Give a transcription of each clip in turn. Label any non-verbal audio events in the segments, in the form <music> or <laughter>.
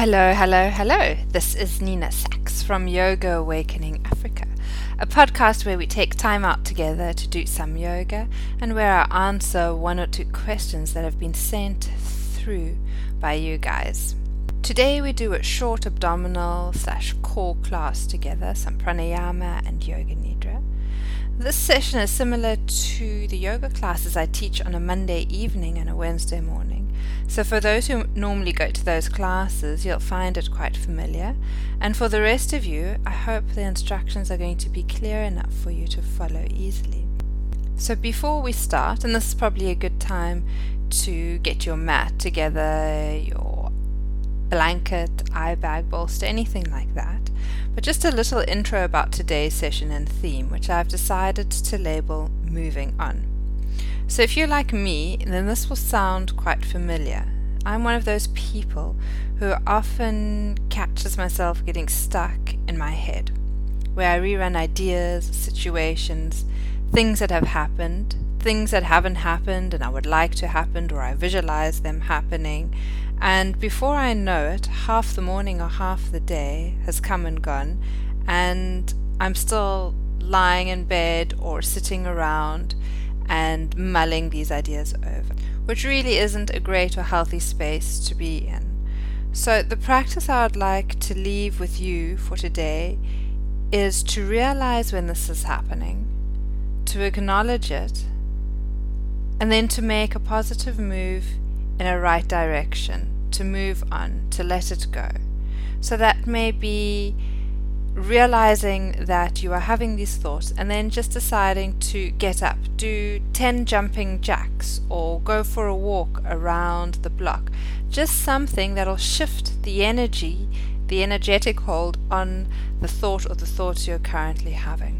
Hello, hello, hello. This is Nina Saacks from Yoga Awakening Africa, a podcast where we take time out together to do some yoga and where I answer one or two questions that have been sent through by you guys. Today we do a short abdominal slash core class together, some pranayama and yoga nidra. This session is similar to the yoga classes I teach on a Monday evening and a Wednesday morning. So, for those who normally go to those classes, you'll find it quite familiar. And for the rest of you, I hope the instructions are going to be clear enough for you to follow easily. So, before we start, and this is probably a good time to get your mat together, your blanket, eye bag, bolster, anything like that. But just a little intro about today's session and theme, which I've decided to label Moving On. So if you're like me, then this will sound quite familiar. I'm one of those people who often catches myself getting stuck in my head, where I rerun ideas, situations, things that have happened, things that haven't happened and I would like to happen, or I visualize them happening, and before I know it, half the morning or half the day has come and gone, and I'm still lying in bed or sitting around and mulling these ideas over, which really isn't a great or healthy space to be in. So, the practice I would like to leave with you for today is to realize when this is happening, to acknowledge it, and then to make a positive move in a right direction, to move on, to let it go. So that may be realizing that you are having these thoughts and then just deciding to get up, do 10 jumping jacks, or go for a walk around the block. Just something that'll shift the energy, the energetic hold on the thought or the thoughts you're currently having.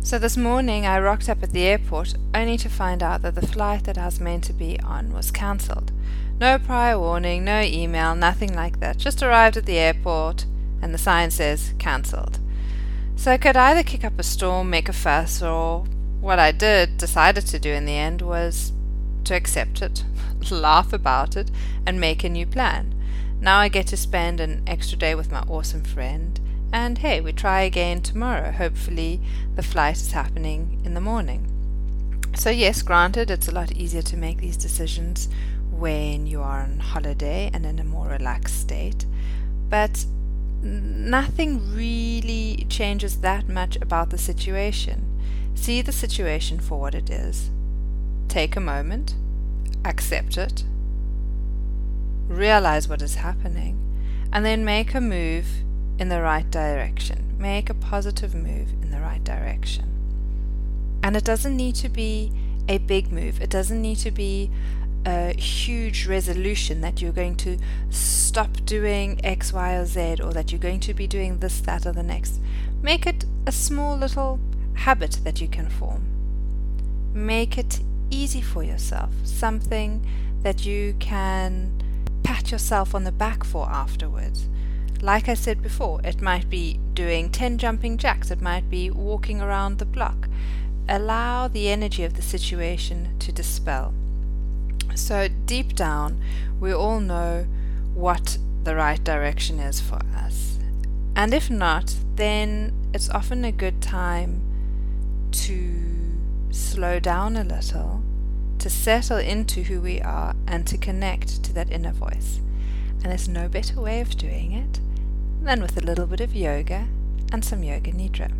So this morning I rocked up at the airport only to find out that the flight that I was meant to be on was cancelled. No prior warning, no email, nothing like that. Just arrived at the airport and the sign says cancelled. So I could either kick up a storm, make a fuss, or what I did, decided to do in the end, was to accept it, <laughs> laugh about it, and make a new plan. Now I get to spend an extra day with my awesome friend, and hey, we try again tomorrow. Hopefully, the flight is happening in the morning. So, yes, granted, it's a lot easier to make these decisions when you are on holiday and in a more relaxed state, but nothing really changes that much about the situation. See the situation for what it is. Take a moment, accept it, realize what is happening, and then make a move in the right direction. Make a positive move in the right direction. And it doesn't need to be a big move, it doesn't need to be a huge resolution that you're going to stop doing X, Y, or Z, or that you're going to be doing this, that, or the next. Make it a small little habit that you can form. Make it easy for yourself, something that you can pat yourself on the back for afterwards. Like I said before, it might be doing 10 jumping jacks, it might be walking around the block. Allow the energy of the situation to dispel. So, deep down, we all know what the right direction is for us. And if not, then it's often a good time to slow down a little, to settle into who we are, and to connect to that inner voice. And there's no better way of doing it than with a little bit of yoga and some yoga nidra.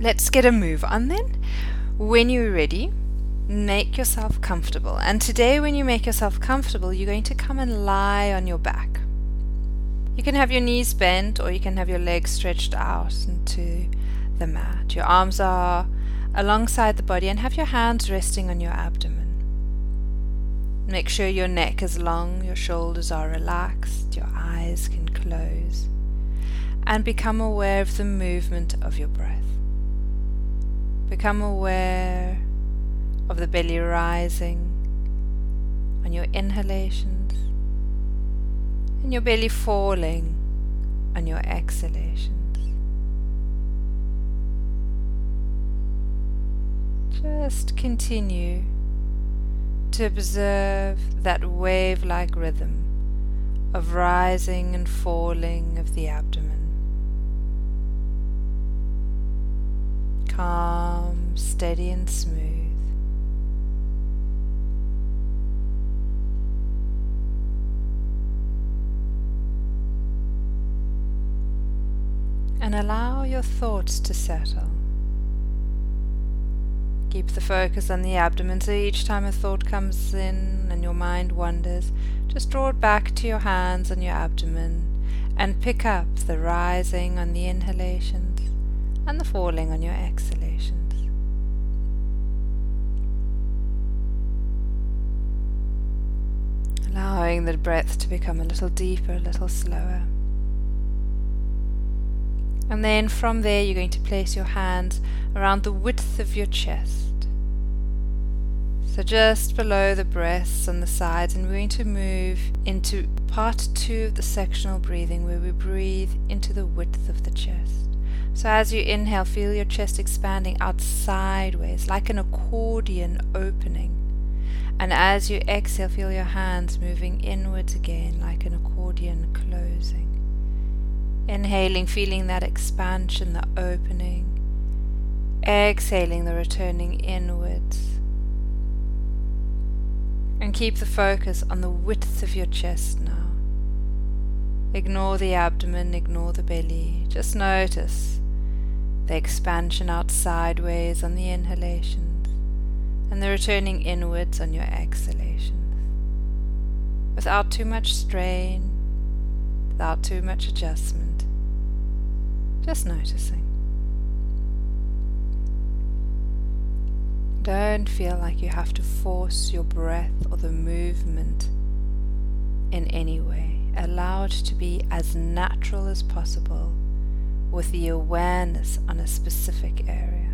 Let's get a move on then. When you're ready, make yourself comfortable. And today, when you make yourself comfortable, you're going to come and lie on your back. You can have your knees bent or you can have your legs stretched out into the mat. Your arms are alongside the body and have your hands resting on your abdomen. Make sure your neck is long, your shoulders are relaxed, your eyes can close, and become aware of the movement of your breath. Become aware of the belly rising on your inhalations and your belly falling on your exhalations. Just continue to observe that wave like rhythm of rising and falling of the abdomen. Calm, steady, and smooth. And allow your thoughts to settle. Keep the focus on the abdomen so each time a thought comes in and your mind wanders, just draw it back to your hands and your abdomen and pick up the rising on the inhalations and the falling on your exhalations. Allowing the breath to become a little deeper, a little slower. And then from there, you're going to place your hands around the width of your chest. So just below the breasts and the sides, and we're going to move into part two of the sectional breathing where we breathe into the width of the chest. So as you inhale, feel your chest expanding out sideways like an accordion opening. And as you exhale, feel your hands moving inwards again like an accordion closing. Inhaling, feeling that expansion, the opening. Exhaling, the returning inwards. And keep the focus on the width of your chest now. Ignore the abdomen, ignore the belly. Just notice the expansion out sideways on the inhalations and the returning inwards on your exhalations. Without too much strain, without too much adjustment. Just noticing. Don't feel like you have to force your breath or the movement in any way. Allow it to be as natural as possible with the awareness on a specific area.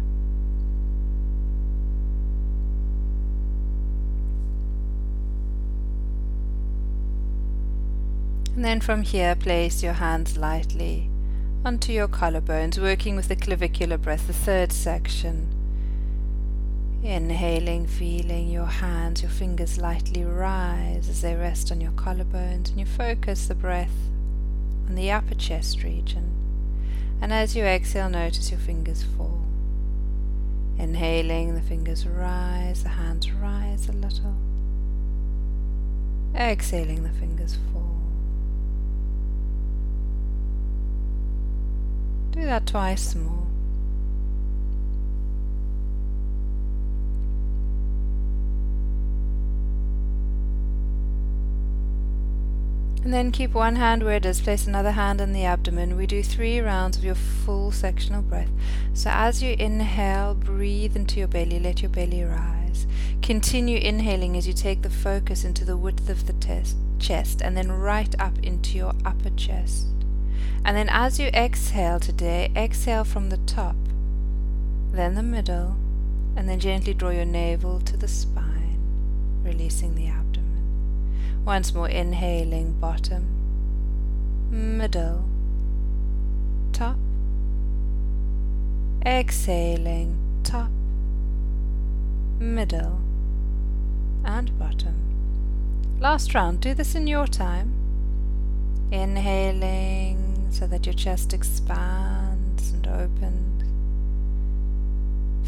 And then from here, place your hands lightly onto your collarbones, working with the clavicular breath, the third section. Inhaling, feeling your hands, your fingers lightly rise as they rest on your collarbones, and you focus the breath on the upper chest region. And as you exhale, notice your fingers fall. Inhaling, the fingers rise, the hands rise a little. Exhaling, the fingers fall. Do that twice more. And then keep one hand where it is, place another hand on the abdomen. We do three rounds of your full sectional breath. So as you inhale, breathe into your belly, let your belly rise. Continue inhaling as you take the focus into the width of the chest and then right up into your upper chest. And then as you exhale today, exhale from the top, then the middle, and then gently draw your navel to the spine, releasing the abdomen. Once more inhaling bottom, middle, top, exhaling top, middle, and bottom. Last round, do this in your time. Inhaling so that your chest expands and opens,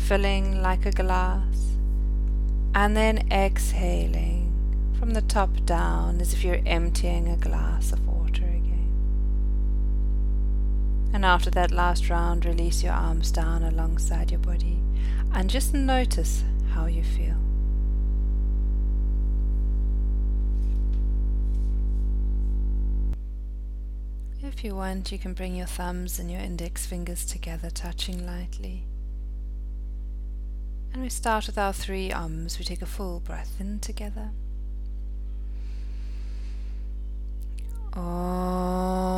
filling like a glass, and then exhaling from the top down as if you're emptying a glass of water again. And after that last round, release your arms down alongside your body and just notice how you feel. If you want, you can bring your thumbs and your index fingers together, touching lightly. And we start with our three Oms. We take a full breath in together. Om.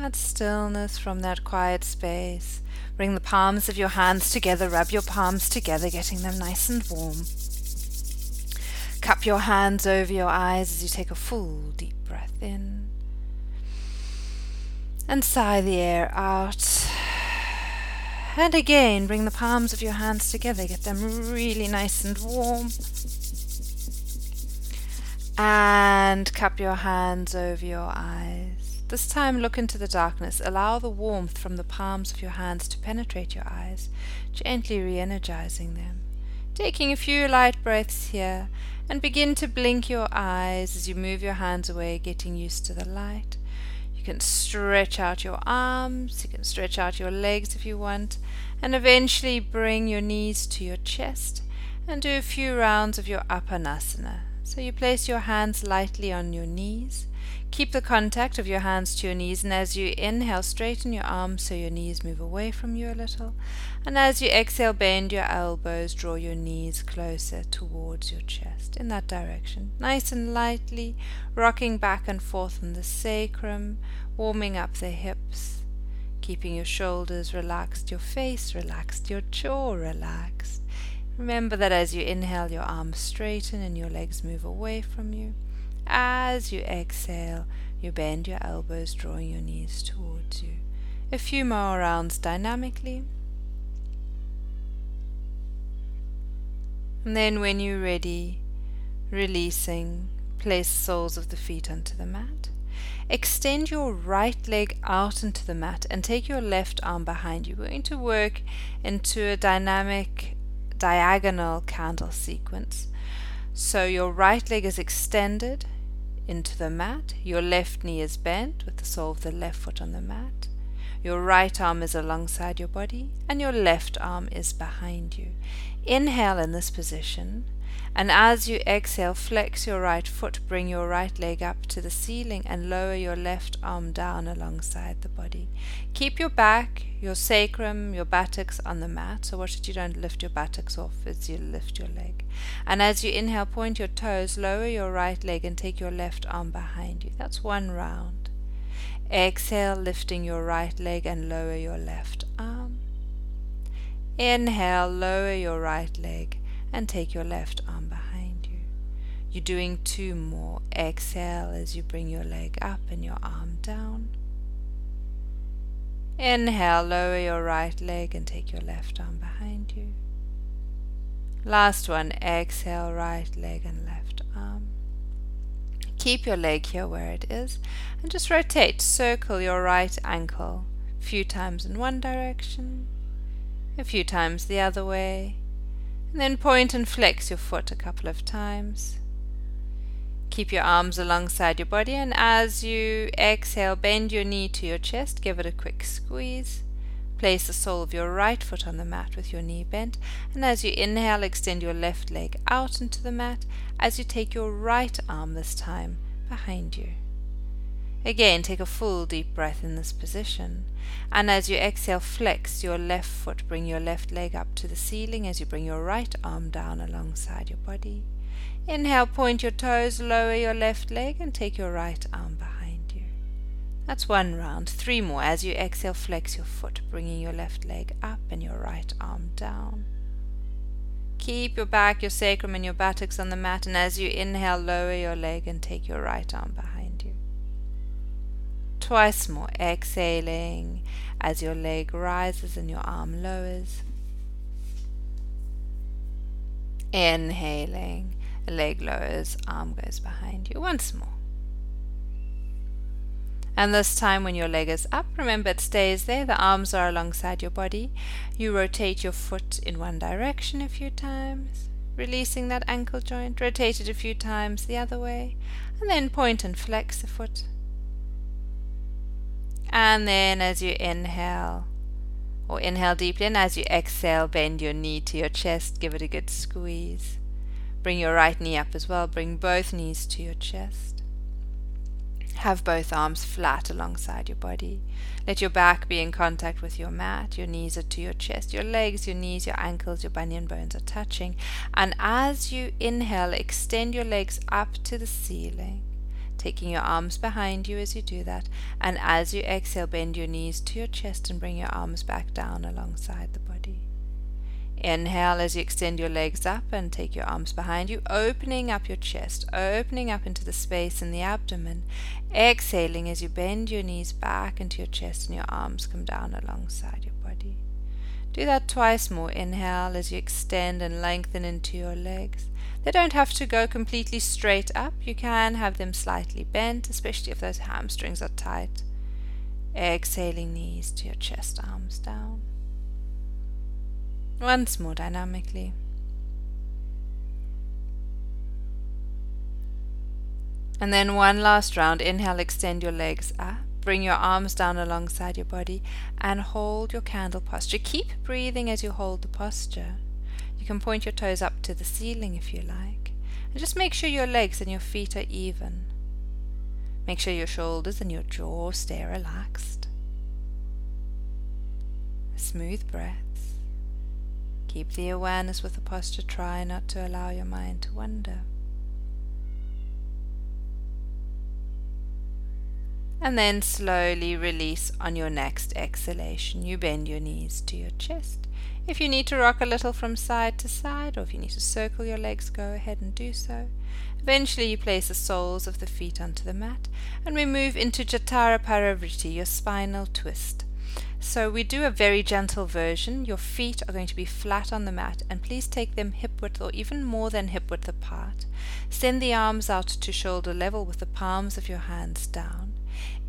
That stillness, from that quiet space, bring the palms of your hands together, rub your palms together, getting them nice and warm. Cup your hands over your eyes as you take a full deep breath in. And sigh the air out. And again, bring the palms of your hands together, get them really nice and warm. And cup your hands over your eyes. This time, look into the darkness. Allow the warmth from the palms of your hands to penetrate your eyes, gently re energizing them. Taking a few light breaths here, and begin to blink your eyes as you move your hands away, getting used to the light. You can stretch out your arms, you can stretch out your legs if you want, and eventually bring your knees to your chest and do a few rounds of your Apanasana. So you place your hands lightly on your knees. Keep the contact of your hands to your knees, and as you inhale, straighten your arms so your knees move away from you a little. And as you exhale, bend your elbows, draw your knees closer towards your chest in that direction. Nice and lightly, rocking back and forth in the sacrum, warming up the hips, keeping your shoulders relaxed, your face relaxed, your jaw relaxed. Remember that as you inhale, your arms straighten and your legs move away from you. As you exhale, you bend your elbows, drawing your knees towards you. A few more rounds dynamically. And then, when you're ready, releasing, place soles of the feet onto the mat. Extend your right leg out into the mat and take your left arm behind you. We're going to work into a dynamic diagonal candle sequence. So your right leg is extended into the mat, your left knee is bent with the sole of the left foot on the mat. Your right arm is alongside your body, and your left arm is behind you. Inhale in this position and as you exhale, flex your right foot, bring your right leg up to the ceiling, and lower your left arm down alongside the body. Keep your back, your sacrum, your buttocks on the mat. So watch that you don't lift your buttocks off as you lift your leg. And as you inhale, point your toes, lower your right leg, and take your left arm behind you. That's one round. Exhale, lifting your right leg and lower your left arm. Inhale, lower your right leg and take your left arm behind you. You're doing two more. Exhale as you bring your leg up and your arm down. Inhale, lower your right leg and take your left arm behind you. Last one, exhale, right leg and left arm. Keep your leg here where it is and just rotate, circle your right ankle a few times in one direction, a few times the other way, then point and flex your foot a couple of times. Keep your arms alongside your body, and as you exhale, bend your knee to your chest, give it a quick squeeze. Place the sole of your right foot on the mat with your knee bent, and as you inhale, extend your left leg out into the mat as you take your right arm this time behind you. Again, take a full deep breath in this position. And as you exhale, flex your left foot, bring your left leg up to the ceiling as you bring your right arm down alongside your body. Inhale, point your toes, lower your left leg, and take your right arm behind you. That's one round. Three more. As you exhale, flex your foot, bringing your left leg up and your right arm down. Keep your back, your sacrum, and your buttocks on the mat, and as you inhale, lower your leg and take your right arm behind twice more, exhaling as your leg rises and your arm lowers. Inhaling, leg lowers, arm goes behind you. Once more. And this time, when your leg is up, remember it stays there. The arms are alongside your body. You rotate your foot in one direction a few times, releasing that ankle joint. Rotate it a few times the other way, and then point and flex the foot. And then as you inhale, or inhale deeply, and as you exhale, bend your knee to your chest, give it a good squeeze. Bring your right knee up as well, bring both knees to your chest. Have both arms flat alongside your body. Let your back be in contact with your mat. Your knees are to your chest. Your legs, your knees, your ankles, your bunion bones are touching. And as you inhale, extend your legs up to the ceiling taking your arms behind you as you do that. And as you exhale, bend your knees to your chest and bring your arms back down alongside the body. Inhale as you extend your legs up and take your arms behind you, opening up your chest, opening up into the space in the abdomen. Exhaling as you bend your knees back into your chest and your arms come down alongside your body. Do that twice more. Inhale as you extend and lengthen into your legs. They don't have to go completely straight up. You can have them slightly bent, especially if those hamstrings are tight. Exhaling knees to your chest, arms down. Once more dynamically. And then one last round. Inhale, extend your legs up. Bring your arms down alongside your body and hold your candle posture. Keep breathing as you hold the posture. You can point your toes up to the ceiling if you like. And just make sure your legs and your feet are even. Make sure your shoulders and your jaw stay relaxed. Smooth breaths. Keep the awareness with the posture. Try not to allow your mind to wander. And then slowly release on your next exhalation. You bend your knees to your chest. If you need to rock a little from side to side, or if you need to circle your legs, go ahead and do so. Eventually, you place the soles of the feet onto the mat, and we move into Jatara Parivrtti, your spinal twist. So we do a very gentle version. Your feet are going to be flat on the mat and please take them hip width or even more than hip width apart. Send the arms out to shoulder level with the palms of your hands down.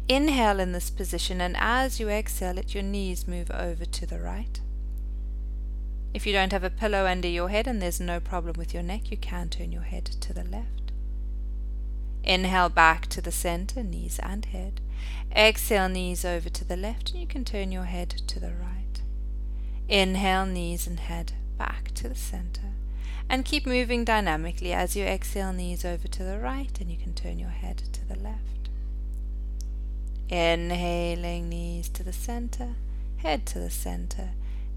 Inhale in this position and as you exhale let your knees move over to the right. If you don't have a pillow under your head and there's no problem with your neck, you can turn your head to the left. Inhale back to the center, knees and head. Exhale, knees over to the left, and you can turn your head to the right. Inhale, knees and head back to the center. And keep moving dynamically as you exhale, knees over to the right, and you can turn your head to the left. Inhaling, knees to the center, head to the center.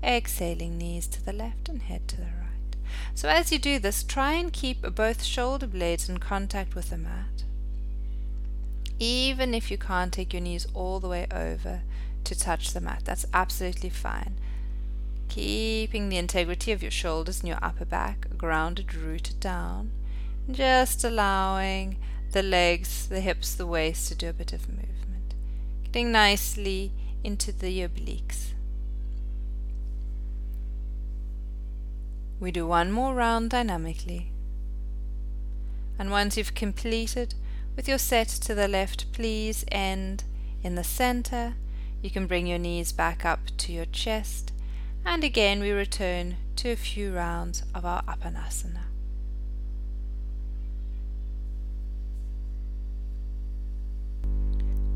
Exhaling, knees to the left and head to the right. So as you do this, try and keep both shoulder blades in contact with the mat even if you can't take your knees all the way over to touch the mat. That's absolutely fine. Keeping the integrity of your shoulders and your upper back grounded, rooted down. Just allowing the legs, the hips, the waist to do a bit of movement. Getting nicely into the obliques. We do one more round dynamically. And once you've completed with your set to the left, please end in the center. You can bring your knees back up to your chest. And again, we return to a few rounds of our Apanasana.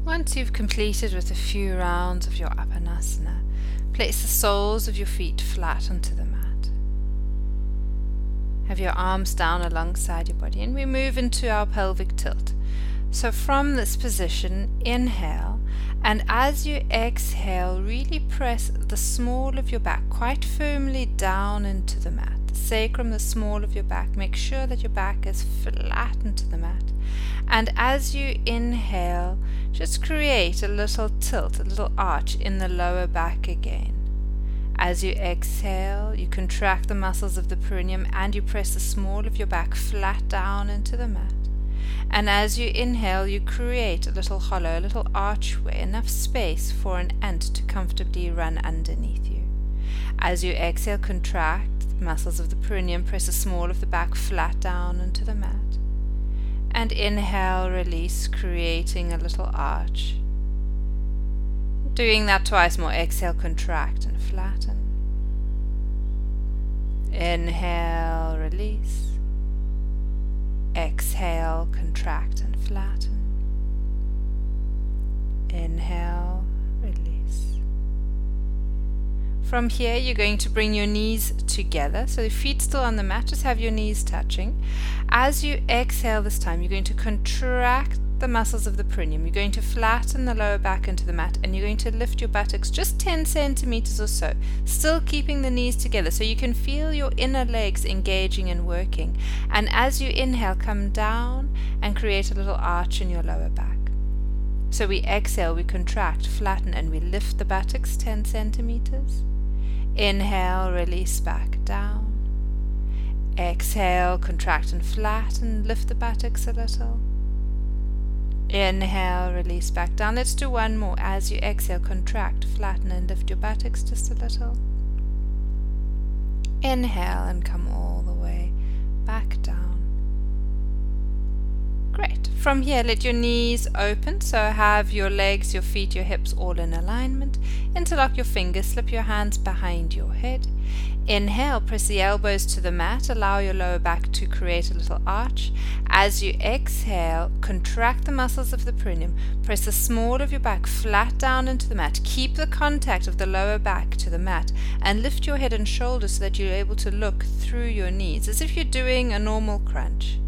Once you've completed with a few rounds of your Apanasana, place the soles of your feet flat onto the. Have your arms down alongside your body, and we move into our pelvic tilt. So, from this position, inhale, and as you exhale, really press the small of your back quite firmly down into the mat. The sacrum, the small of your back. Make sure that your back is flat into the mat. And as you inhale, just create a little tilt, a little arch in the lower back again. As you exhale, you contract the muscles of the perineum and you press the small of your back flat down into the mat. And as you inhale, you create a little hollow, a little archway, enough space for an ant to comfortably run underneath you. As you exhale, contract the muscles of the perineum, press the small of the back flat down into the mat. And inhale, release, creating a little arch. Doing that twice more. Exhale, contract and flatten. Inhale, release. Exhale, contract and flatten. Inhale, release. From here, you're going to bring your knees together. So the feet still on the mat, just have your knees touching. As you exhale this time, you're going to contract the muscles of the perineum. You're going to flatten the lower back into the mat and you're going to lift your buttocks just 10 centimeters or so, still keeping the knees together so you can feel your inner legs engaging and working. And as you inhale, come down and create a little arch in your lower back. So we exhale, we contract, flatten, and we lift the buttocks 10 centimeters. Inhale, release back down. Exhale, contract and flatten, lift the buttocks a little. Inhale, release back down. Let's do one more. As you exhale, contract, flatten, and lift your buttocks just a little. Inhale and come all the way back down. Great. From here, let your knees open. So have your legs, your feet, your hips all in alignment. Interlock your fingers, slip your hands behind your head. Inhale, press the elbows to the mat, allow your lower back to create a little arch. As you exhale, contract the muscles of the perineum, press the small of your back flat down into the mat, keep the contact of the lower back to the mat, and lift your head and shoulders so that you're able to look through your knees as if you're doing a normal crunch.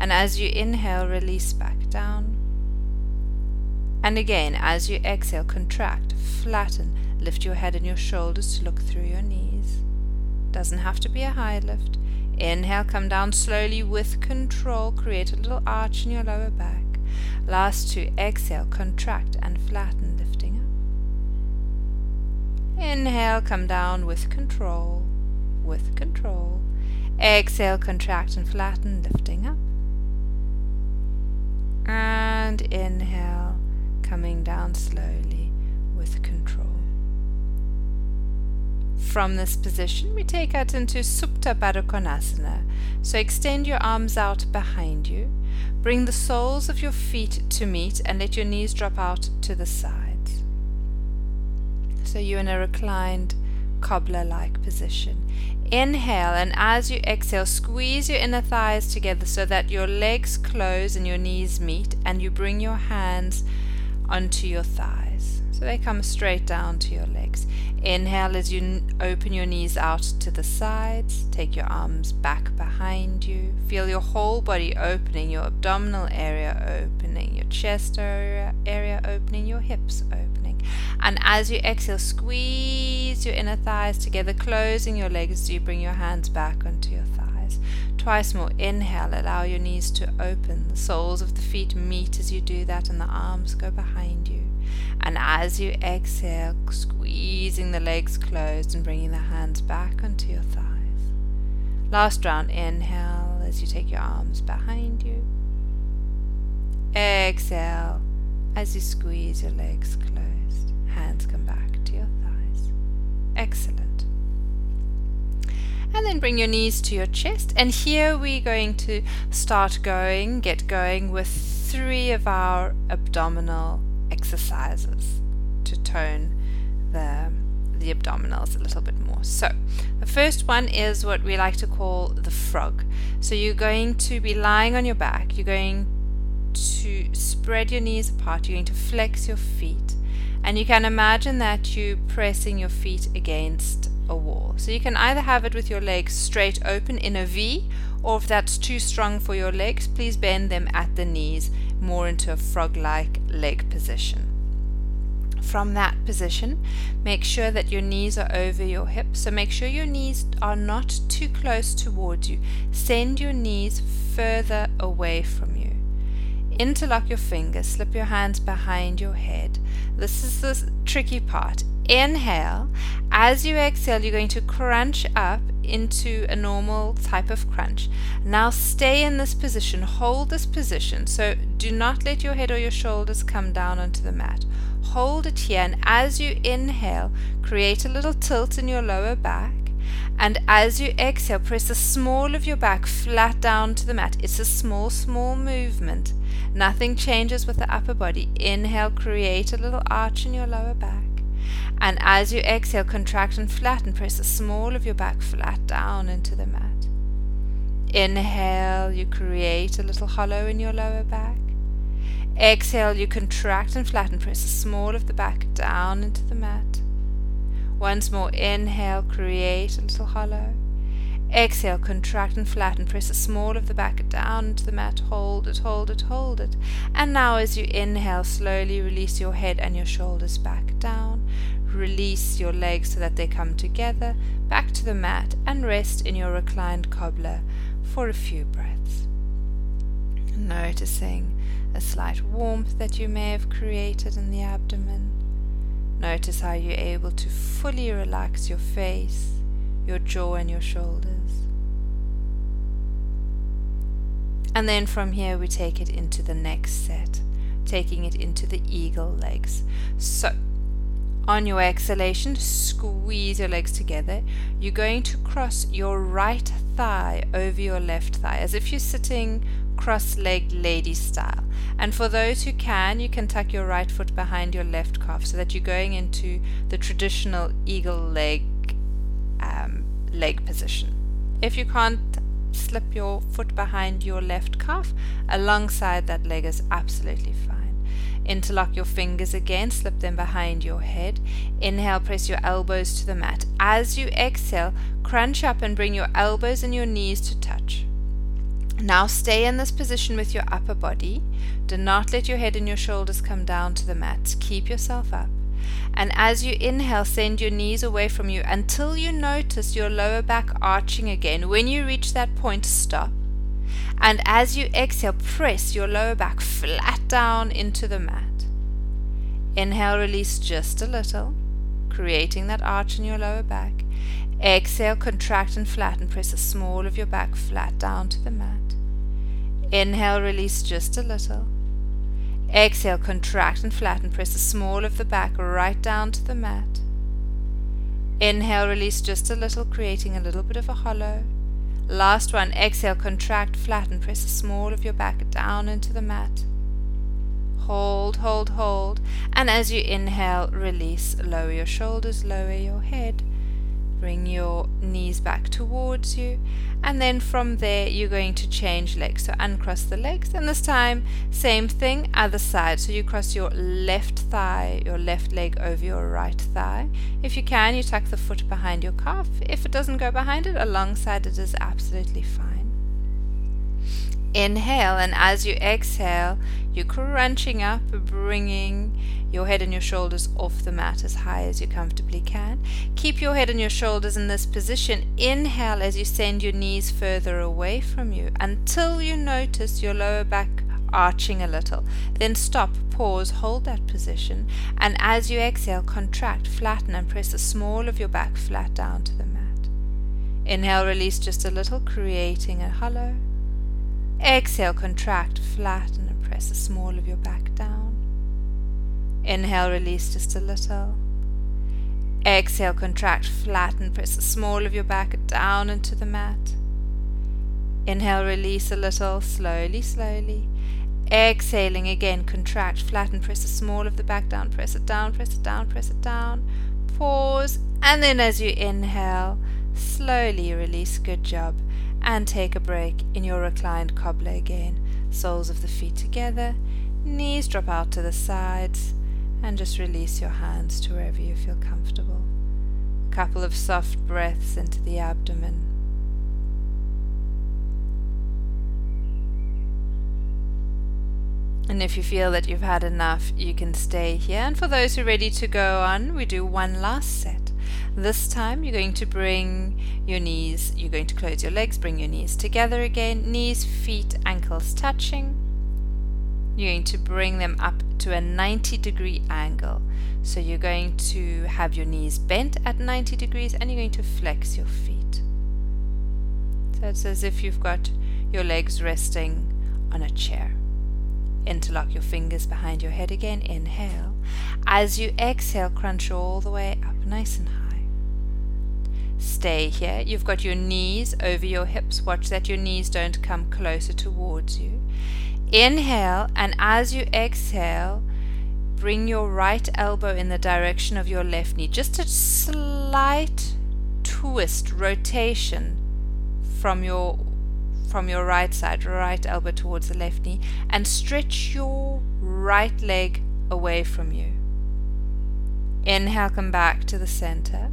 And as you inhale, release back down. And again, as you exhale, contract, flatten, lift your head and your shoulders to look through your knees. Doesn't have to be a high lift. Inhale, come down slowly with control. Create a little arch in your lower back. Last two, exhale, contract and flatten, lifting up. Inhale, come down with control, with control. Exhale, contract and flatten, lifting up. And inhale, coming down slowly with control. From this position, we take out into Supta Baddha. So extend your arms out behind you. Bring the soles of your feet to meet and let your knees drop out to the sides. So you're in a reclined cobbler like position. Inhale, and as you exhale, squeeze your inner thighs together so that your legs close and your knees meet, and you bring your hands onto your thighs. So they come straight down to your legs. Inhale as you open your knees out to the sides. Take your arms back behind you. Feel your whole body opening, your abdominal area opening, your chest area, area opening, your hips opening. And as you exhale, squeeze your inner thighs together, closing your legs as you bring your hands back onto your thighs. Twice more. Inhale, allow your knees to open. The soles of the feet meet as you do that, and the arms go behind you. And as you exhale, squeezing the legs closed and bringing the hands back onto your thighs. Last round, inhale as you take your arms behind you. Exhale as you squeeze your legs closed. Hands come back to your thighs. Excellent. And then bring your knees to your chest. And here we're going to start going, get going with three of our abdominal exercises to tone the the abdominals a little bit more. So, the first one is what we like to call the frog. So, you're going to be lying on your back, you're going to spread your knees apart, you're going to flex your feet, and you can imagine that you pressing your feet against a wall. So, you can either have it with your legs straight open in a V, or if that's too strong for your legs, please bend them at the knees more into a frog like leg position. From that position, make sure that your knees are over your hips. So make sure your knees are not too close towards you. Send your knees further away from you. Interlock your fingers, slip your hands behind your head. This is the tricky part. Inhale. As you exhale, you're going to crunch up into a normal type of crunch. Now stay in this position, hold this position. So do not let your head or your shoulders come down onto the mat. Hold it here, and as you inhale, create a little tilt in your lower back. And as you exhale, press the small of your back flat down to the mat. It's a small, small movement. Nothing changes with the upper body. Inhale, create a little arch in your lower back. And as you exhale, contract and flatten. Press the small of your back flat down into the mat. Inhale, you create a little hollow in your lower back. Exhale, you contract and flatten. Press the small of the back down into the mat. Once more, inhale, create a little hollow. Exhale, contract and flatten. Press the small of the back down into the mat. Hold it, hold it, hold it. And now, as you inhale, slowly release your head and your shoulders back down. Release your legs so that they come together, back to the mat, and rest in your reclined cobbler for a few breaths. Noticing a slight warmth that you may have created in the abdomen. Notice how you're able to fully relax your face, your jaw, and your shoulders. And then from here, we take it into the next set, taking it into the eagle legs. So, on your exhalation, squeeze your legs together. You're going to cross your right thigh over your left thigh as if you're sitting cross legged lady style. And for those who can, you can tuck your right foot behind your left calf so that you're going into the traditional eagle leg um, leg position. If you can't slip your foot behind your left calf alongside that leg is absolutely fine. Interlock your fingers again, slip them behind your head. Inhale, press your elbows to the mat. As you exhale, crunch up and bring your elbows and your knees to touch. Now stay in this position with your upper body. Do not let your head and your shoulders come down to the mat. Keep yourself up. And as you inhale, send your knees away from you until you notice your lower back arching again. When you reach that point, stop. And as you exhale, press your lower back flat down into the mat. Inhale, release just a little, creating that arch in your lower back. Exhale, contract and flatten. Press the small of your back flat down to the mat. Inhale, release just a little. Exhale, contract and flatten. Press the small of the back right down to the mat. Inhale, release just a little, creating a little bit of a hollow. Last one, exhale, contract, flatten. Press the small of your back down into the mat. Hold, hold, hold. And as you inhale, release. Lower your shoulders, lower your head. Bring your knees back towards you. And then from there, you're going to change legs. So uncross the legs. And this time, same thing, other side. So you cross your left thigh, your left leg over your right thigh. If you can, you tuck the foot behind your calf. If it doesn't go behind it, alongside it is absolutely fine. Inhale, and as you exhale, you're crunching up, bringing your head and your shoulders off the mat as high as you comfortably can. Keep your head and your shoulders in this position. Inhale as you send your knees further away from you until you notice your lower back arching a little. Then stop, pause, hold that position, and as you exhale, contract, flatten, and press the small of your back flat down to the mat. Inhale, release just a little, creating a hollow. Exhale, contract, flatten, and press the small of your back down. Inhale, release just a little. Exhale, contract, flatten, press the small of your back down into the mat. Inhale, release a little, slowly, slowly. Exhaling again, contract, flatten, press the small of the back down, press it down, press it down, press it down. Pause, and then as you inhale, slowly release. Good job and take a break in your reclined cobbler again. Soles of the feet together, knees drop out to the sides, and just release your hands to wherever you feel comfortable. A couple of soft breaths into the abdomen. And if you feel that you've had enough, you can stay here. And for those who are ready to go on, we do one last set. This time you're going to bring your knees, you're going to close your legs, bring your knees together again, knees, feet, ankles touching. You're going to bring them up to a 90 degree angle. So you're going to have your knees bent at 90 degrees and you're going to flex your feet. So it's as if you've got your legs resting on a chair. Interlock your fingers behind your head again. Inhale. As you exhale, crunch all the way up nice and high. Stay here. You've got your knees over your hips. Watch that your knees don't come closer towards you. Inhale, and as you exhale, bring your right elbow in the direction of your left knee. Just a slight twist, rotation from your from your right side, right elbow towards the left knee, and stretch your right leg away from you. Inhale, come back to the center.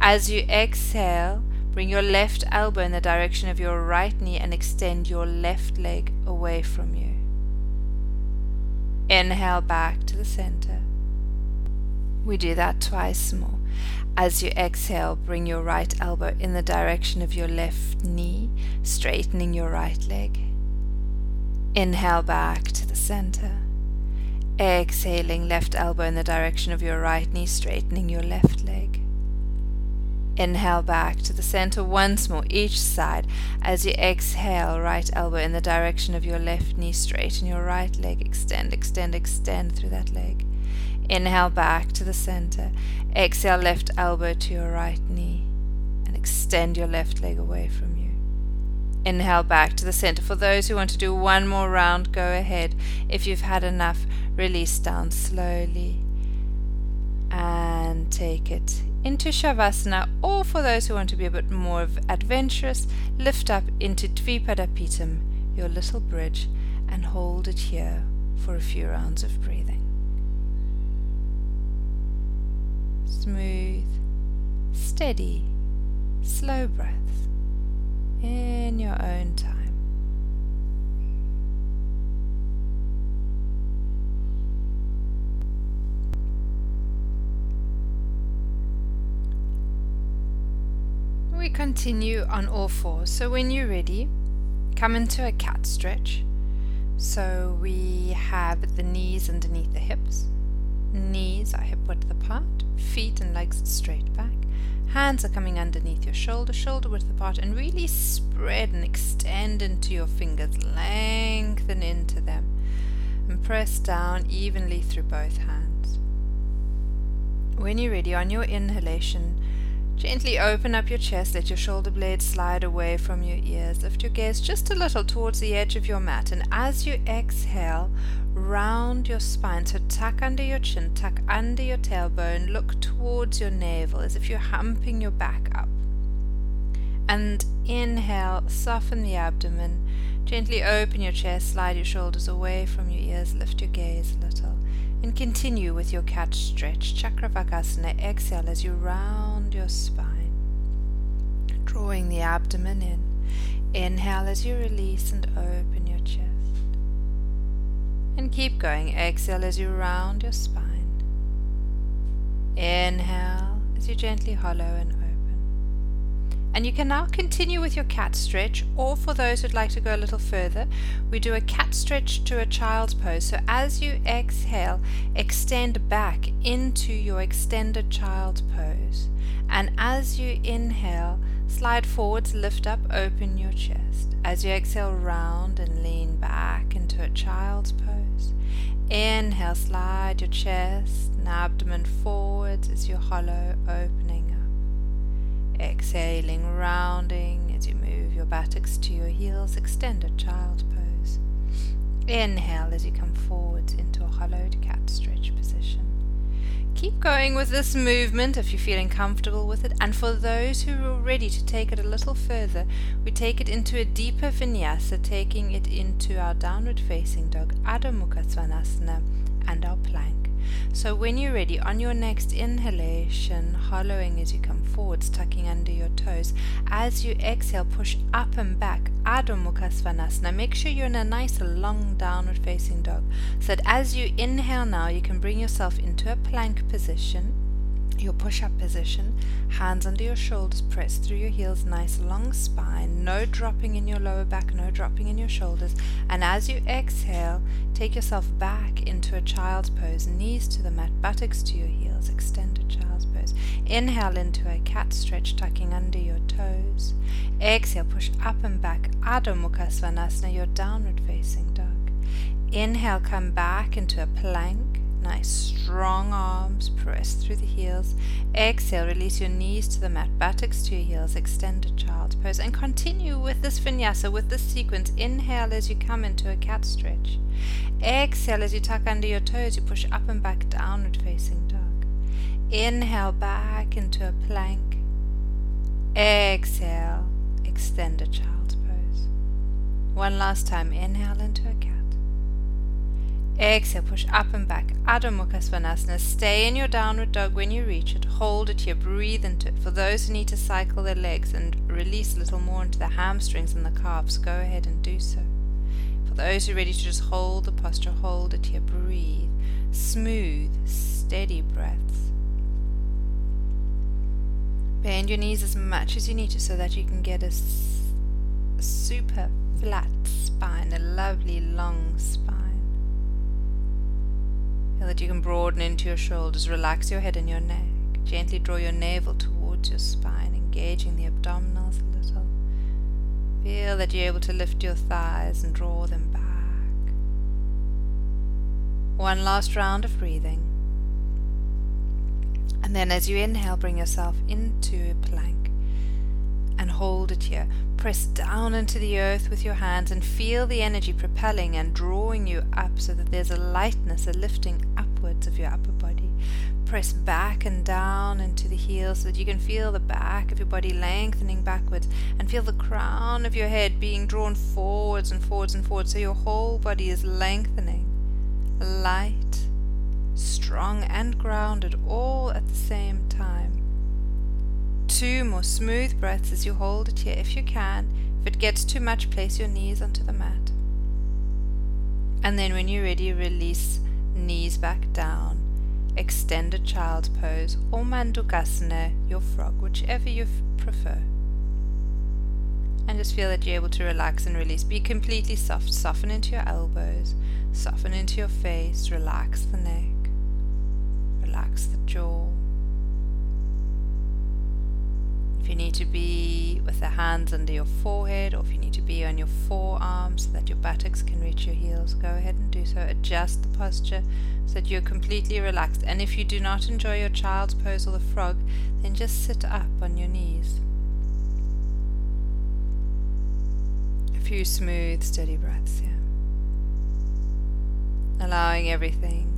As you exhale, Bring your left elbow in the direction of your right knee and extend your left leg away from you. Inhale back to the center. We do that twice more. As you exhale, bring your right elbow in the direction of your left knee, straightening your right leg. Inhale back to the center. Exhaling, left elbow in the direction of your right knee, straightening your left leg. Inhale back to the center once more, each side. As you exhale, right elbow in the direction of your left knee, straighten your right leg, extend, extend, extend through that leg. Inhale back to the center. Exhale, left elbow to your right knee, and extend your left leg away from you. Inhale back to the center. For those who want to do one more round, go ahead. If you've had enough, release down slowly and take it into Shavasana, or for those who want to be a bit more adventurous, lift up into Dvipadapitam, your little bridge, and hold it here for a few rounds of breathing. Smooth, steady, slow breaths in your own time. we continue on all fours. So when you're ready, come into a cat stretch. So we have the knees underneath the hips. Knees are hip width apart, feet and legs straight back. Hands are coming underneath your shoulder, shoulder width apart, and really spread and extend into your fingers. Lengthen into them and press down evenly through both hands. When you're ready, on your inhalation, Gently open up your chest, let your shoulder blades slide away from your ears. Lift your gaze just a little towards the edge of your mat, and as you exhale, round your spine. So tuck under your chin, tuck under your tailbone, look towards your navel as if you're humping your back up. And inhale, soften the abdomen. Gently open your chest, slide your shoulders away from your ears, lift your gaze a little. And continue with your cat stretch. Chakravakasana. Exhale as you round your spine, drawing the abdomen in. Inhale as you release and open your chest. And keep going. Exhale as you round your spine. Inhale as you gently hollow and and you can now continue with your cat stretch, or for those who'd like to go a little further, we do a cat stretch to a child's pose. So as you exhale, extend back into your extended child's pose. And as you inhale, slide forwards, lift up, open your chest. As you exhale, round and lean back into a child's pose. Inhale, slide your chest and abdomen forwards as you hollow, opening Exhaling, rounding as you move your buttocks to your heels, extended child pose. Inhale as you come forwards into a hollowed cat stretch position. Keep going with this movement if you're feeling comfortable with it, and for those who are ready to take it a little further, we take it into a deeper vinyasa, taking it into our downward facing dog, Adho Mukha Svanasana, and our plank. So when you're ready, on your next inhalation, hollowing as you come forwards, tucking under your toes. As you exhale, push up and back, Adho Mukha Svanasana. Make sure you're in a nice long downward facing dog. So that as you inhale now, you can bring yourself into a plank position your push up position, hands under your shoulders, press through your heels, nice long spine, no dropping in your lower back, no dropping in your shoulders. And as you exhale, take yourself back into a child's pose, knees to the mat, buttocks to your heels, extended child's pose. Inhale into a cat stretch, tucking under your toes. Exhale, push up and back, Adho Mukha Svanasana, your downward facing dog. Inhale, come back into a plank. Nice strong arms, press through the heels. Exhale, release your knees to the mat, buttocks to your heels, extended child's pose, and continue with this vinyasa, with this sequence. Inhale as you come into a cat stretch. Exhale as you tuck under your toes, you push up and back, downward facing dog. Inhale back into a plank. Exhale, extended child's pose. One last time, inhale into a cat. Exhale, push up and back. Adho Mukha Svanasana. Stay in your downward dog when you reach it. Hold it here. Breathe into it. For those who need to cycle their legs and release a little more into the hamstrings and the calves, go ahead and do so. For those who are ready to just hold the posture, hold it here. Breathe. Smooth, steady breaths. Bend your knees as much as you need to so that you can get a super flat spine, a lovely long spine. Feel that you can broaden into your shoulders, relax your head and your neck. Gently draw your navel towards your spine, engaging the abdominals a little. Feel that you're able to lift your thighs and draw them back. One last round of breathing. And then as you inhale, bring yourself into a plank and hold it here. Press down into the earth with your hands and feel the energy propelling and drawing you up so that there's a lightness, a lifting upwards of your upper body. Press back and down into the heels so that you can feel the back of your body lengthening backwards and feel the crown of your head being drawn forwards and forwards and forwards so your whole body is lengthening. Light, strong, and grounded all at the same time two more smooth breaths as you hold it here if you can. If it gets too much, place your knees onto the mat. And then when you're ready, release knees back down. Extended child's pose or Mandukasana, your frog, whichever you prefer. And just feel that you're able to relax and release. Be completely soft. Soften into your elbows. Soften into your face. Relax the neck. Relax the jaw. You need to be with the hands under your forehead, or if you need to be on your forearms so that your buttocks can reach your heels, go ahead and do so. Adjust the posture so that you're completely relaxed. And if you do not enjoy your child's pose or the frog, then just sit up on your knees. A few smooth, steady breaths here. Allowing everything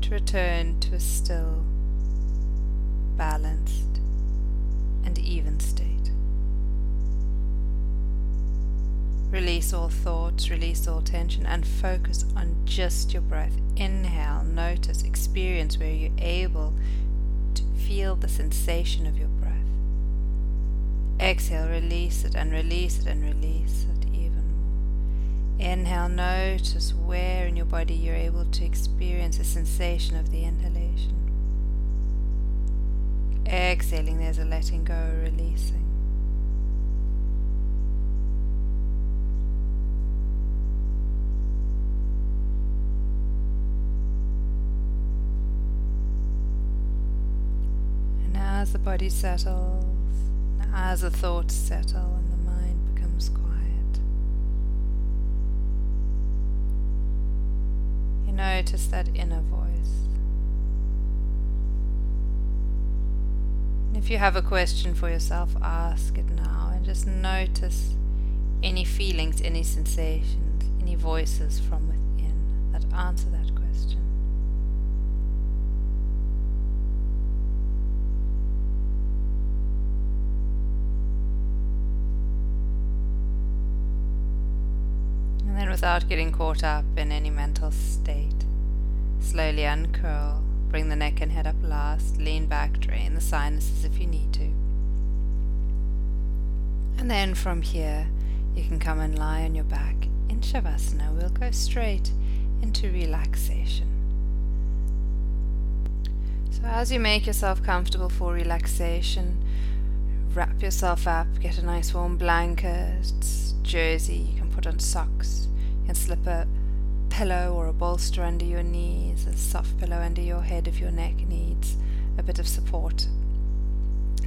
to return to a still, balanced, and even state. Release all thoughts, release all tension, and focus on just your breath. Inhale, notice, experience where you're able to feel the sensation of your breath. Exhale, release it and release it and release it even more. Inhale, notice where in your body you're able to experience the sensation of the inhalation. Exhaling, there's a letting go, releasing. And as the body settles, as the thoughts settle and the mind becomes quiet, you notice that inner voice. If you have a question for yourself, ask it now and just notice any feelings, any sensations, any voices from within that answer that question. And then, without getting caught up in any mental state, slowly uncurl Bring the neck and head up last. Lean back, drain the sinuses if you need to. And then from here, you can come and lie on your back in Shavasana. We'll go straight into relaxation. So, as you make yourself comfortable for relaxation, wrap yourself up, get a nice warm blanket, jersey, you can put on socks, you can slip a pillow or a bolster under your knees, a soft pillow under your head if your neck needs a bit of support.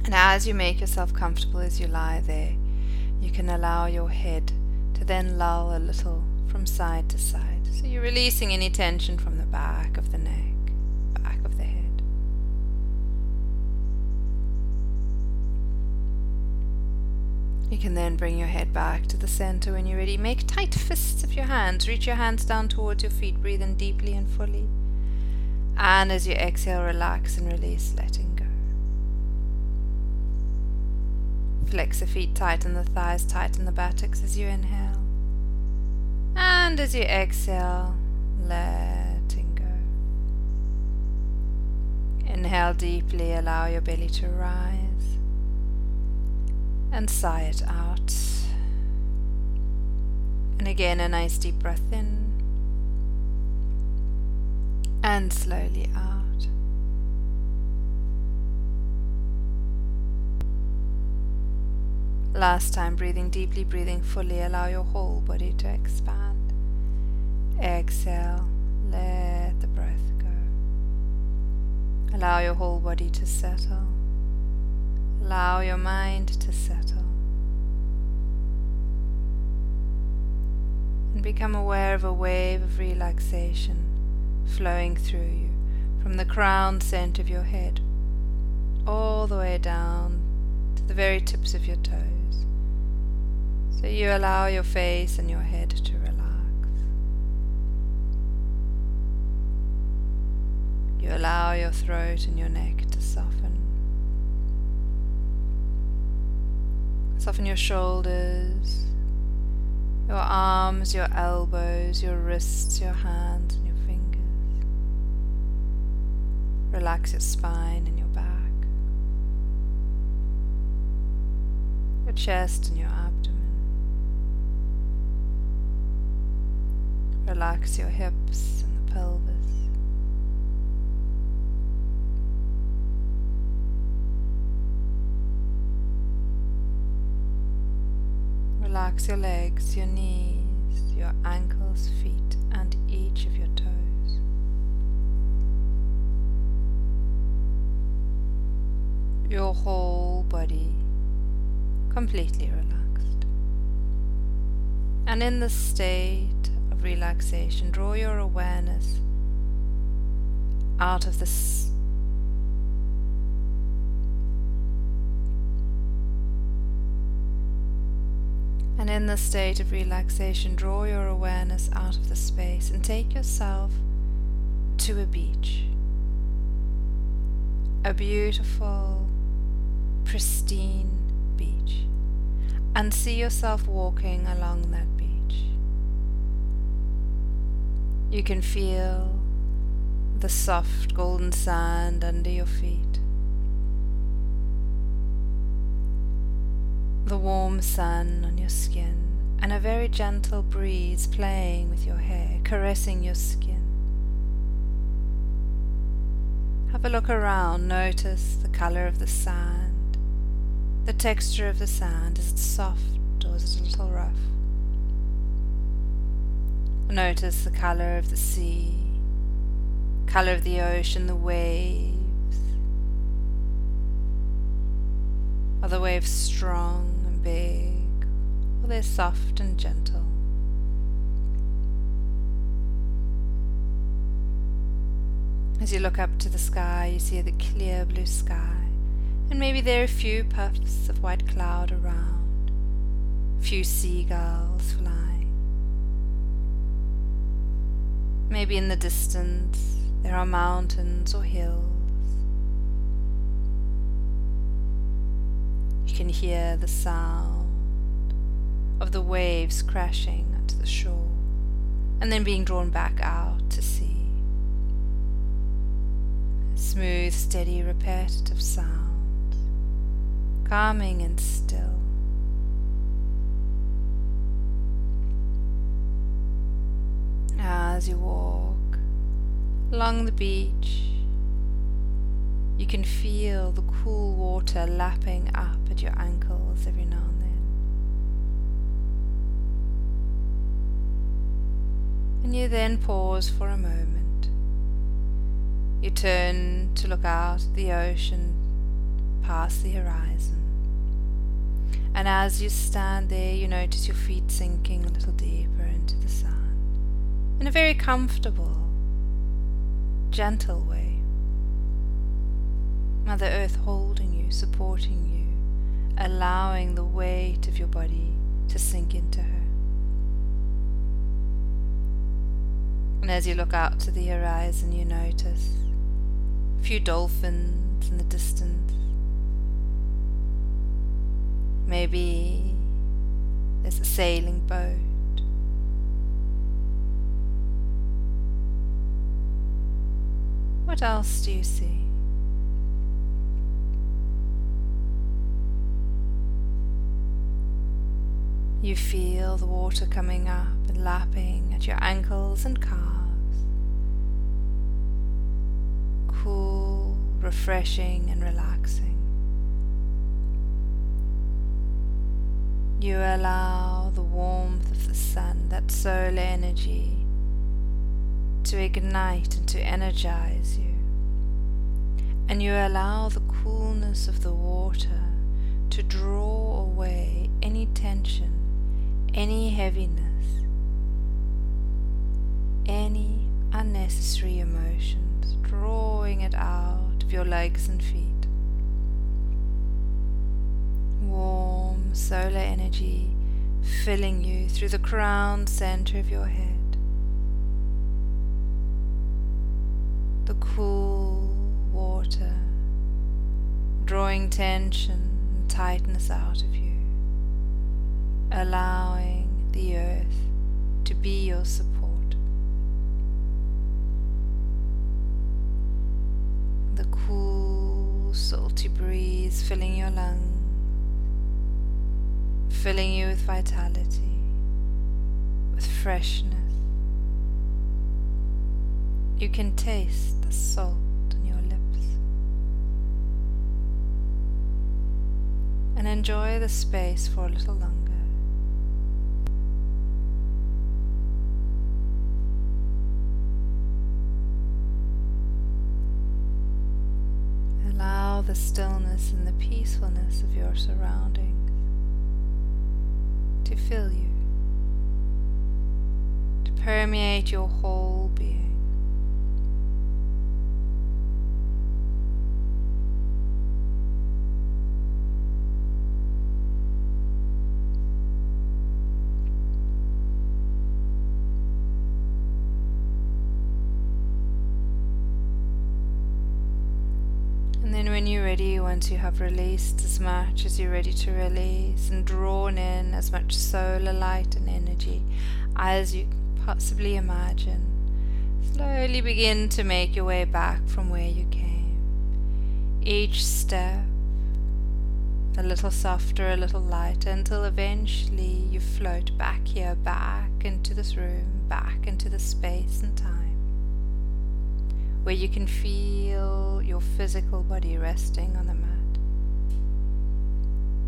And as you make yourself comfortable as you lie there, you can allow your head to then lull a little from side to side. So you're releasing any tension from the back of the neck, can then bring your head back to the center when you're ready. Make tight fists of your hands. Reach your hands down towards your feet. Breathe in deeply and fully. And as you exhale, relax and release, letting go. Flex the feet, tighten the thighs, tight, tighten the buttocks as you inhale. And as you exhale, letting go. Inhale deeply, allow your belly to rise, and sigh it out. And again, a nice deep breath in, and slowly out. Last time, breathing deeply, breathing fully, allow your whole body to expand. Exhale, let the breath go. Allow your whole body to settle. Allow your mind to settle. And become aware of a wave of relaxation flowing through you from the crown center of your head all the way down to the very tips of your toes. So you allow your face and your head to relax. You allow your throat and your neck to soften. Soften your shoulders, your arms, your elbows, your wrists, your hands, and your fingers. Relax your spine and your back, your chest and your abdomen. Relax your hips and the pelvis. Relax your legs, your knees, your ankles, feet, and each of your toes. Your whole body completely relaxed. And in this state of relaxation, draw your awareness out of this And in the state of relaxation, draw your awareness out of the space and take yourself to a beach. A beautiful, pristine beach. And see yourself walking along that beach. You can feel the soft golden sand under your feet, the warm sun on your skin, and a very gentle breeze playing with your hair, caressing your skin. Have a look around, notice the color of the sand, the texture of the sand. Is it soft or is it a little rough? Notice the color of the sea, color of the ocean, the waves. Are the waves strong big, or they're soft and gentle? As you look up to the sky, you see the clear blue sky, and maybe there are a few puffs of white cloud around, a few seagulls flying. Maybe in the distance there are mountains or hills. Can hear the sound of the waves crashing onto the shore and then being drawn back out to sea. Smooth, steady, repetitive sound, calming and still. as you walk along the beach, you can feel the cool water lapping up at your ankles every now and then. And you then pause for a moment. You turn to look out at the ocean past the horizon. And as you stand there, you notice your feet sinking a little deeper into the sand in a very comfortable, gentle way. Mother Earth holding you, supporting you, allowing the weight of your body to sink into her. And as you look out to the horizon, you notice a few dolphins in the distance. Maybe there's a sailing boat What else do you see? You feel the water coming up and lapping at your ankles and calves. Cool, refreshing, and relaxing. You allow the warmth of the sun, that solar energy, to ignite and to energize you. And you allow the coolness of the water to draw away any tension any heaviness, any unnecessary emotions, drawing it out of your legs and feet. Warm solar energy filling you through the crown center of your head. The cool water drawing tension and tightness out of you allowing the earth to be your support. The cool, salty breeze filling your lungs, filling you with vitality, with freshness. You can taste the salt on your lips. And enjoy the space for a little longer. The stillness and the peacefulness of your surroundings to fill you, to permeate your whole being. Once you have released as much as you're ready to release and drawn in as much solar light and energy as you possibly imagine, slowly begin to make your way back from where you came. Each step a little softer, a little lighter, until eventually you float back here, back into this room, back into the space and time where you can feel your physical body resting on the mat,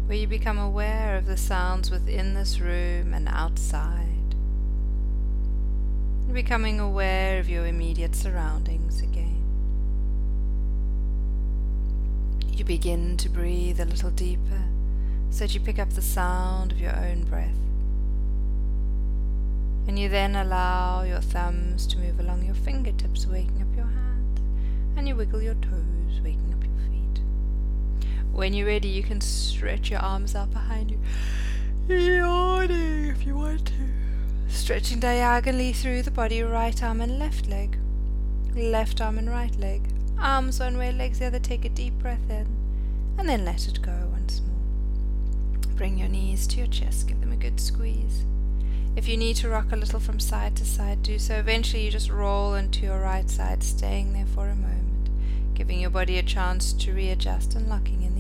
where you become aware of the sounds within this room and outside, and becoming aware of your immediate surroundings again. You begin to breathe a little deeper so that you pick up the sound of your own breath. And you then allow your thumbs to move along your fingertips, waking up your hands and you wiggle your toes, waking. When you're ready, you can stretch your arms out behind you, yawning if you want to. Stretching diagonally through the body, right arm and left leg, left arm and right leg, arms one way, legs the other. Take a deep breath in, and then let it go once more. Bring your knees to your chest, give them a good squeeze. If you need to rock a little from side to side, do so. Eventually, you just roll into your right side, staying there for a moment giving your body a chance to readjust and locking in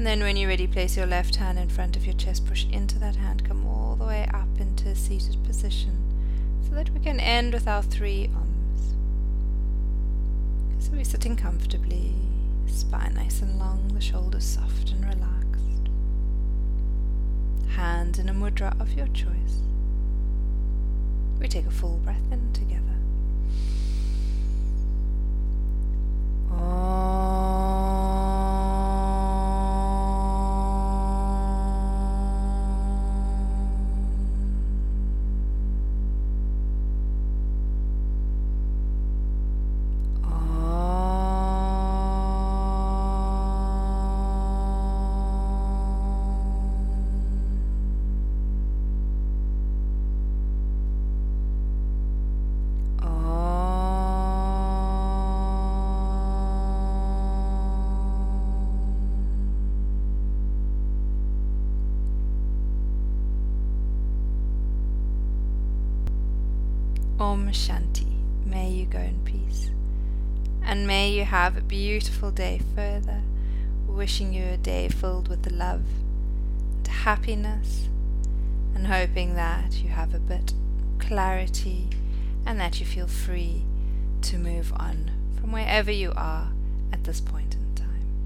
And then, when you're ready, place your left hand in front of your chest, push into that hand, come all the way up into a seated position so that we can end with our three Oms. So we're sitting comfortably, spine nice and long, the shoulders soft and relaxed. Hands in a mudra of your choice. We take a full breath in together. Oh. Om Shanti. May you go in peace. And may you have a beautiful day further. Wishing you a day filled with love and happiness, and hoping that you have a bit clarity and that you feel free to move on from wherever you are at this point in time.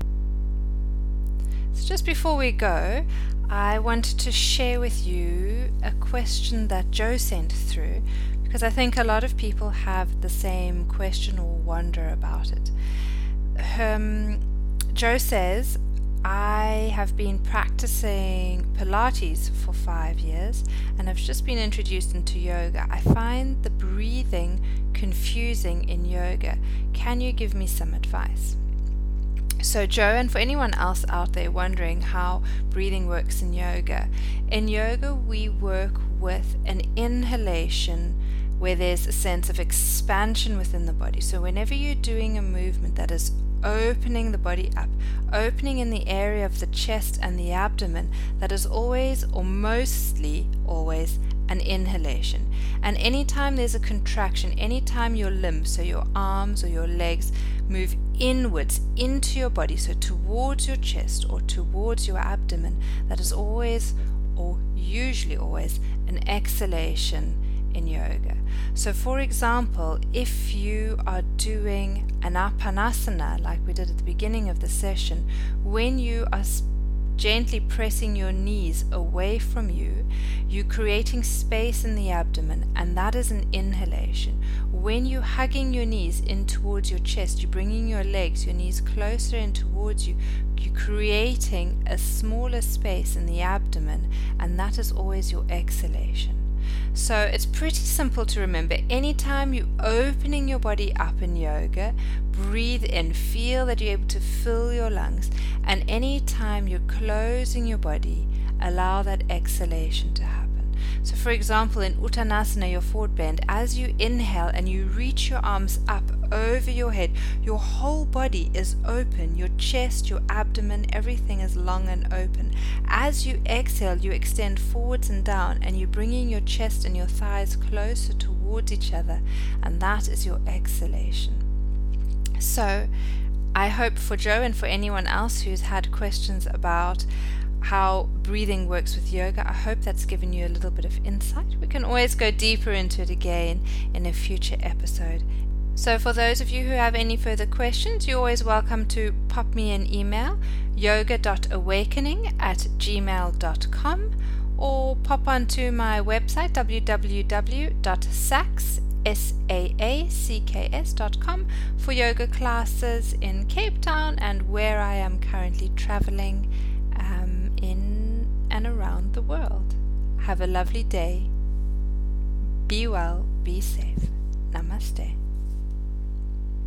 So, just before we go, I wanted to share with you a question that Joe sent through because I think a lot of people have the same question or wonder about it. Um, Joe says, I have been practicing Pilates for five years and I've just been introduced into yoga. I find the breathing confusing in yoga. Can you give me some advice? So, Joe, and for anyone else out there wondering how breathing works in yoga, in yoga we work with an inhalation where there's a sense of expansion within the body. So, whenever you're doing a movement that is opening the body up, opening in the area of the chest and the abdomen, that is always or mostly always an inhalation. And anytime there's a contraction, anytime your limbs, so your arms or your legs, move inwards into your body, so towards your chest or towards your abdomen, that is always or usually always an exhalation in yoga. So, for example, if you are doing an apanasana like we did at the beginning of the session, when you are gently pressing your knees away from you, you're creating space in the abdomen, and that is an inhalation. When you're hugging your knees in towards your chest, you're bringing your legs, your knees closer in towards you, you're creating a smaller space in the abdomen, and that is always your exhalation. So it's pretty simple to remember. Anytime you're opening your body up in yoga, breathe in, feel that you're able to fill your lungs, and anytime you're closing your body, allow that exhalation to happen. So, for example, in Uttanasana, your forward bend, as you inhale and you reach your arms up over your head, your whole body is open. Your chest, your abdomen, everything is long and open. As you exhale, you extend forwards and down, and you're bringing your chest and your thighs closer towards each other, and that is your exhalation. So, I hope for Joe and for anyone else who's had questions about how breathing works with yoga. I hope that's given you a little bit of insight. We can always go deeper into it again in a future episode. So, for those of you who have any further questions, you're always welcome to pop me an email yoga.awakening at gmail.com or pop onto my website www.saacks.com for yoga classes in Cape Town and where I am currently traveling in and around the world. Have a lovely day. Be well, be safe. Namaste.